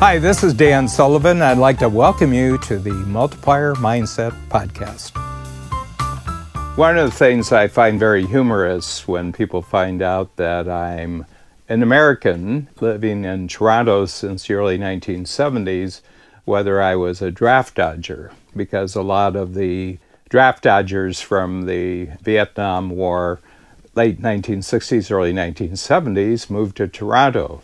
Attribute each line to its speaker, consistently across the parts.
Speaker 1: Hi, this is Dan Sullivan. I'd like to welcome you to the Multiplier Mindset Podcast. One of the things I find very humorous when people find out that I'm an American living in Toronto since the early 1970s, whether I was a draft dodger, because a lot of the draft dodgers from the Vietnam War, late 1960s, early 1970s, moved to Toronto.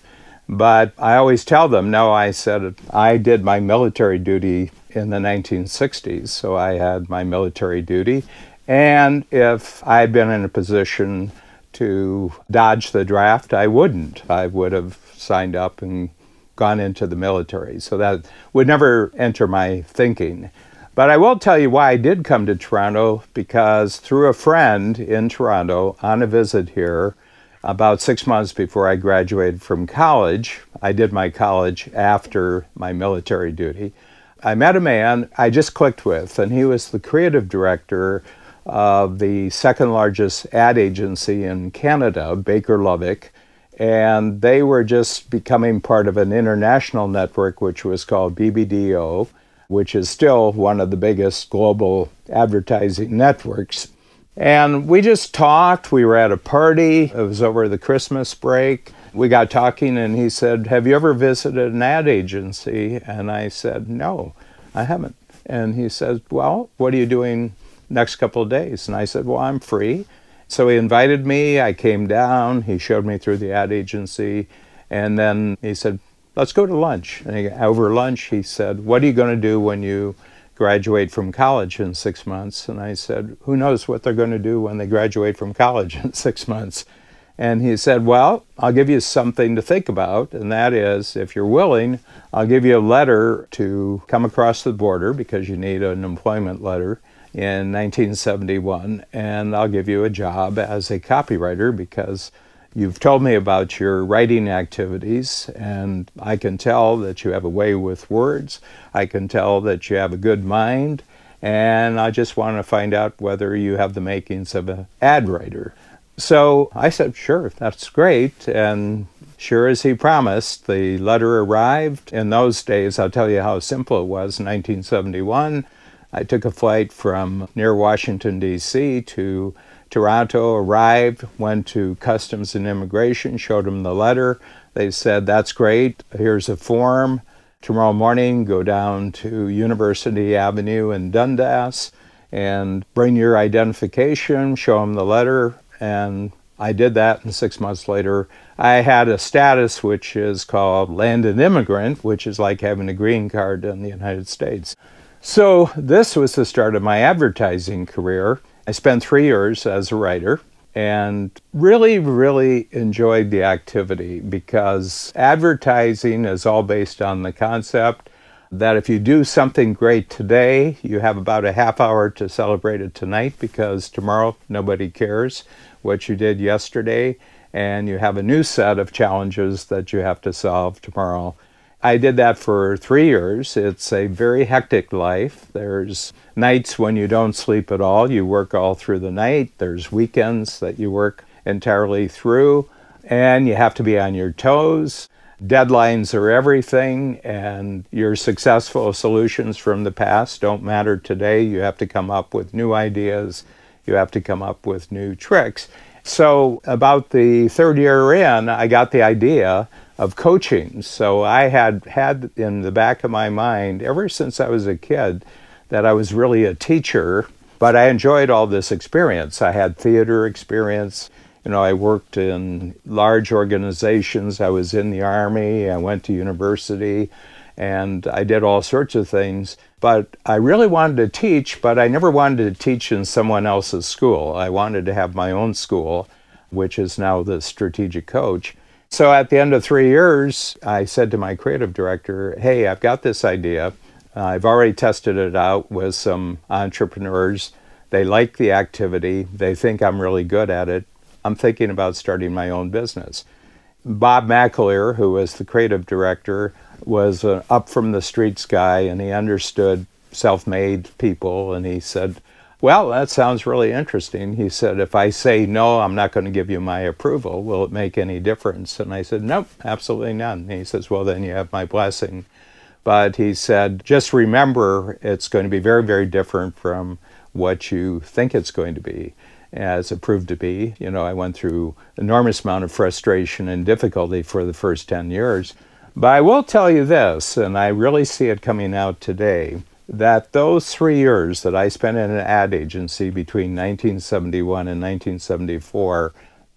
Speaker 1: But I always tell them, no, I said I did my military duty in the 1960s, so I had my military duty. And if I had been in a position to dodge the draft, I wouldn't. I would have signed up and gone into the military. So that would never enter my thinking. But I will tell you why I did come to Toronto because through a friend in Toronto on a visit here, about six months before I graduated from college, I did my college after my military duty. I met a man I just clicked with, and he was the creative director of the second largest ad agency in Canada, Baker Lovick. And they were just becoming part of an international network, which was called BBDO which is still one of the biggest global advertising networks. And we just talked. We were at a party. It was over the Christmas break. We got talking, and he said, Have you ever visited an ad agency? And I said, No, I haven't. And he said, Well, what are you doing next couple of days? And I said, Well, I'm free. So he invited me. I came down. He showed me through the ad agency. And then he said, let's go to lunch. And over lunch, he said, What are you going to do when you graduate from college in six months? And I said, Who knows what they're going to do when they graduate from college in six months? And he said, Well, I'll give you something to think about, and that is, if you're willing, I'll give you a letter to come across the border because you need an employment letter in 1971, and I'll give you a job as a copywriter because You've told me about your writing activities, and I can tell that you have a way with words. I can tell that you have a good mind, and I just want to find out whether you have the makings of an ad writer. So I said, Sure, that's great. And sure as he promised, the letter arrived. In those days, I'll tell you how simple it was. In 1971, I took a flight from near Washington, D.C. to Toronto, arrived, went to Customs and Immigration, showed them the letter. They said, That's great, here's a form. Tomorrow morning, go down to University Avenue in Dundas and bring your identification, show them the letter, and I did that, and six months later, I had a status which is called landed immigrant, which is like having a green card in the United States. So, this was the start of my advertising career. I spent three years as a writer and really, really enjoyed the activity because advertising is all based on the concept that if you do something great today, you have about a half hour to celebrate it tonight because tomorrow nobody cares what you did yesterday, and you have a new set of challenges that you have to solve tomorrow. I did that for three years. It's a very hectic life. There's nights when you don't sleep at all, you work all through the night. There's weekends that you work entirely through, and you have to be on your toes. Deadlines are everything, and your successful solutions from the past don't matter today. You have to come up with new ideas, you have to come up with new tricks. So, about the third year in, I got the idea of coaching. So I had had in the back of my mind ever since I was a kid that I was really a teacher, but I enjoyed all this experience. I had theater experience. You know, I worked in large organizations. I was in the army. I went to university and I did all sorts of things. But I really wanted to teach, but I never wanted to teach in someone else's school. I wanted to have my own school, which is now the strategic coach. So at the end of three years, I said to my creative director, Hey, I've got this idea. Uh, I've already tested it out with some entrepreneurs. They like the activity, they think I'm really good at it. I'm thinking about starting my own business. Bob McAleer, who was the creative director, was an up from the streets guy and he understood self made people. And he said, Well, that sounds really interesting. He said, If I say no, I'm not going to give you my approval, will it make any difference? And I said, Nope, absolutely none. And he says, Well, then you have my blessing. But he said, Just remember, it's going to be very, very different from what you think it's going to be as it proved to be. You know, I went through enormous amount of frustration and difficulty for the first 10 years. But I will tell you this, and I really see it coming out today, that those three years that I spent in an ad agency between 1971 and 1974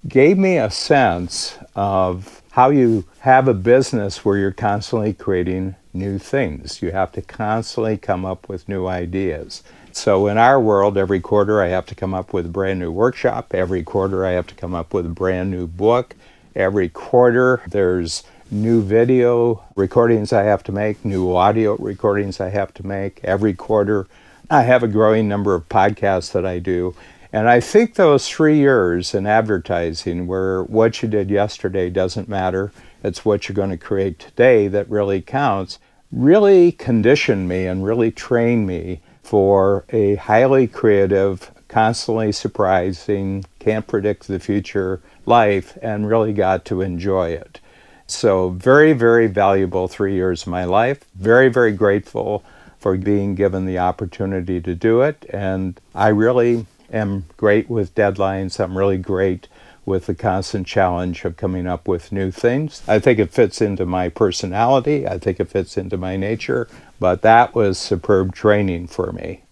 Speaker 1: gave me a sense of how you have a business where you're constantly creating new things. You have to constantly come up with new ideas. So in our world, every quarter I have to come up with a brand new workshop. Every quarter I have to come up with a brand new book. Every quarter there's new video recordings I have to make, new audio recordings I have to make. Every quarter I have a growing number of podcasts that I do. And I think those three years in advertising, where what you did yesterday doesn't matter, it's what you're going to create today that really counts, really conditioned me and really trained me for a highly creative, constantly surprising, can't predict the future life, and really got to enjoy it. So, very, very valuable three years of my life. Very, very grateful for being given the opportunity to do it. And I really am great with deadlines. I'm really great with the constant challenge of coming up with new things. I think it fits into my personality, I think it fits into my nature, but that was superb training for me.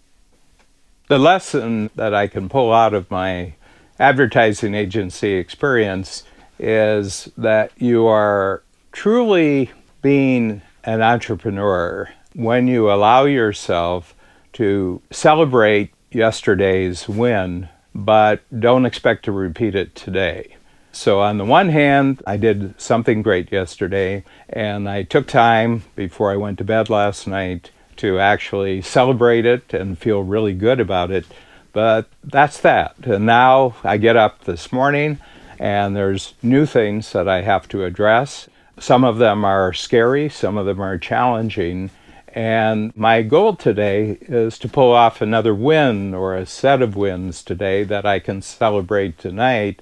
Speaker 1: The lesson that I can pull out of my advertising agency experience is that you are truly being an entrepreneur when you allow yourself to celebrate yesterday's win but don't expect to repeat it today. So, on the one hand, I did something great yesterday, and I took time before I went to bed last night to actually celebrate it and feel really good about it. But that's that. And now I get up this morning, and there's new things that I have to address. Some of them are scary, some of them are challenging, and my goal today is to pull off another win or a set of wins today that I can celebrate tonight.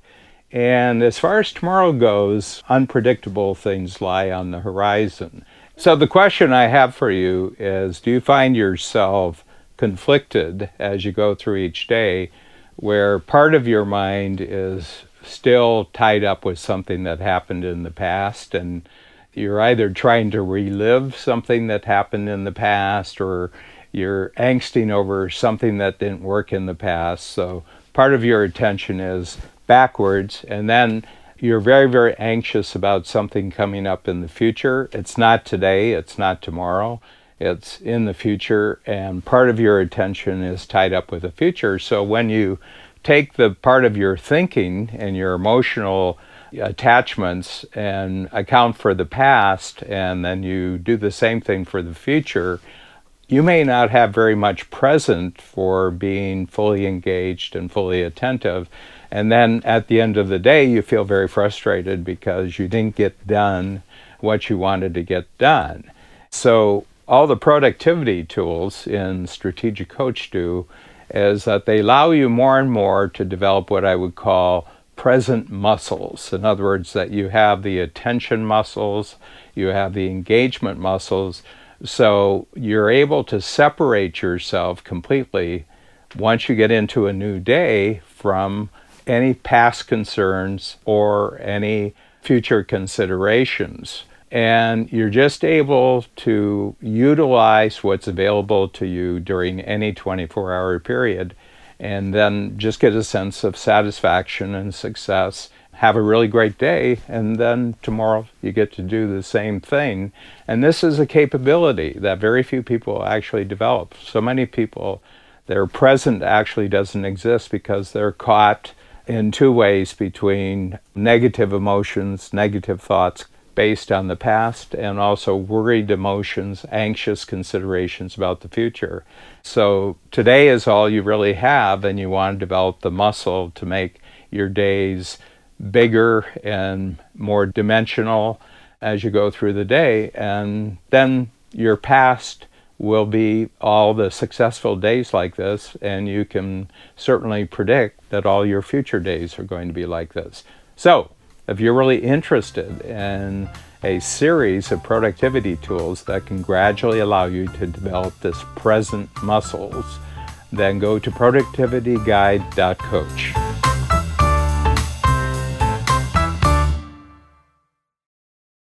Speaker 1: And as far as tomorrow goes, unpredictable things lie on the horizon. So the question I have for you is do you find yourself conflicted as you go through each day where part of your mind is still tied up with something that happened in the past and you're either trying to relive something that happened in the past or you're angsting over something that didn't work in the past. So part of your attention is backwards, and then you're very, very anxious about something coming up in the future. It's not today, it's not tomorrow, it's in the future, and part of your attention is tied up with the future. So when you take the part of your thinking and your emotional attachments and account for the past, and then you do the same thing for the future, you may not have very much present for being fully engaged and fully attentive. And then at the end of the day, you feel very frustrated because you didn't get done what you wanted to get done. So, all the productivity tools in Strategic Coach do is that they allow you more and more to develop what I would call present muscles. In other words, that you have the attention muscles, you have the engagement muscles. So you're able to separate yourself completely once you get into a new day from any past concerns or any future considerations. And you're just able to utilize what's available to you during any 24 hour period and then just get a sense of satisfaction and success. Have a really great day, and then tomorrow you get to do the same thing. And this is a capability that very few people actually develop. So many people, their present actually doesn't exist because they're caught in two ways between negative emotions, negative thoughts, based on the past and also worried emotions, anxious considerations about the future. So today is all you really have, and you want to develop the muscle to make your days bigger and more dimensional as you go through the day. And then your past will be all the successful days like this, and you can certainly predict that all your future days are going to be like this. So, if you're really interested in a series of productivity tools that can gradually allow you to develop this present muscles, then go to productivityguide.coach.